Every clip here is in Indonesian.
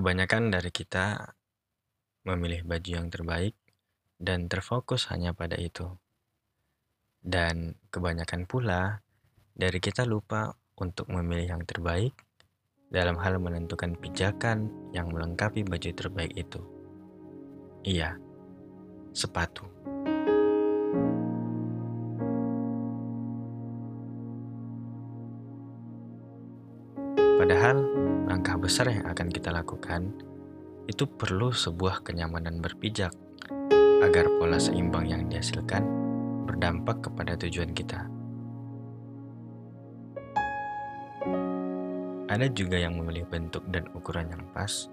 Kebanyakan dari kita memilih baju yang terbaik dan terfokus hanya pada itu. Dan kebanyakan pula dari kita lupa untuk memilih yang terbaik dalam hal menentukan pijakan yang melengkapi baju terbaik itu. Iya, sepatu. Padahal langkah besar yang akan kita lakukan itu perlu sebuah kenyamanan berpijak agar pola seimbang yang dihasilkan berdampak kepada tujuan kita. Ada juga yang memilih bentuk dan ukuran yang pas,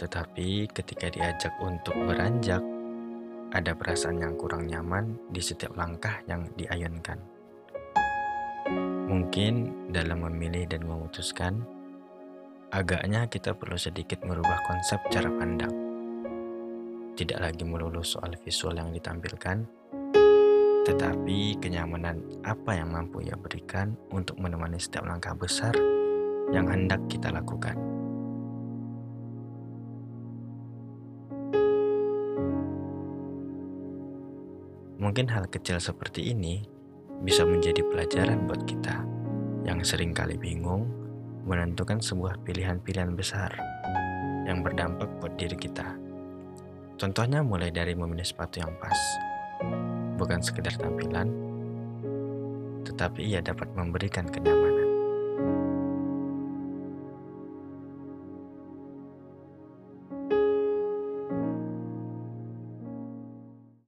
tetapi ketika diajak untuk beranjak, ada perasaan yang kurang nyaman di setiap langkah yang diayunkan. Mungkin dalam memilih dan memutuskan, agaknya kita perlu sedikit merubah konsep cara pandang. Tidak lagi melulu soal visual yang ditampilkan, tetapi kenyamanan apa yang mampu ia berikan untuk menemani setiap langkah besar yang hendak kita lakukan. Mungkin hal kecil seperti ini bisa menjadi pelajaran buat kita yang sering kali bingung menentukan sebuah pilihan-pilihan besar yang berdampak buat diri kita. Contohnya mulai dari memilih sepatu yang pas, bukan sekedar tampilan, tetapi ia dapat memberikan kenyamanan.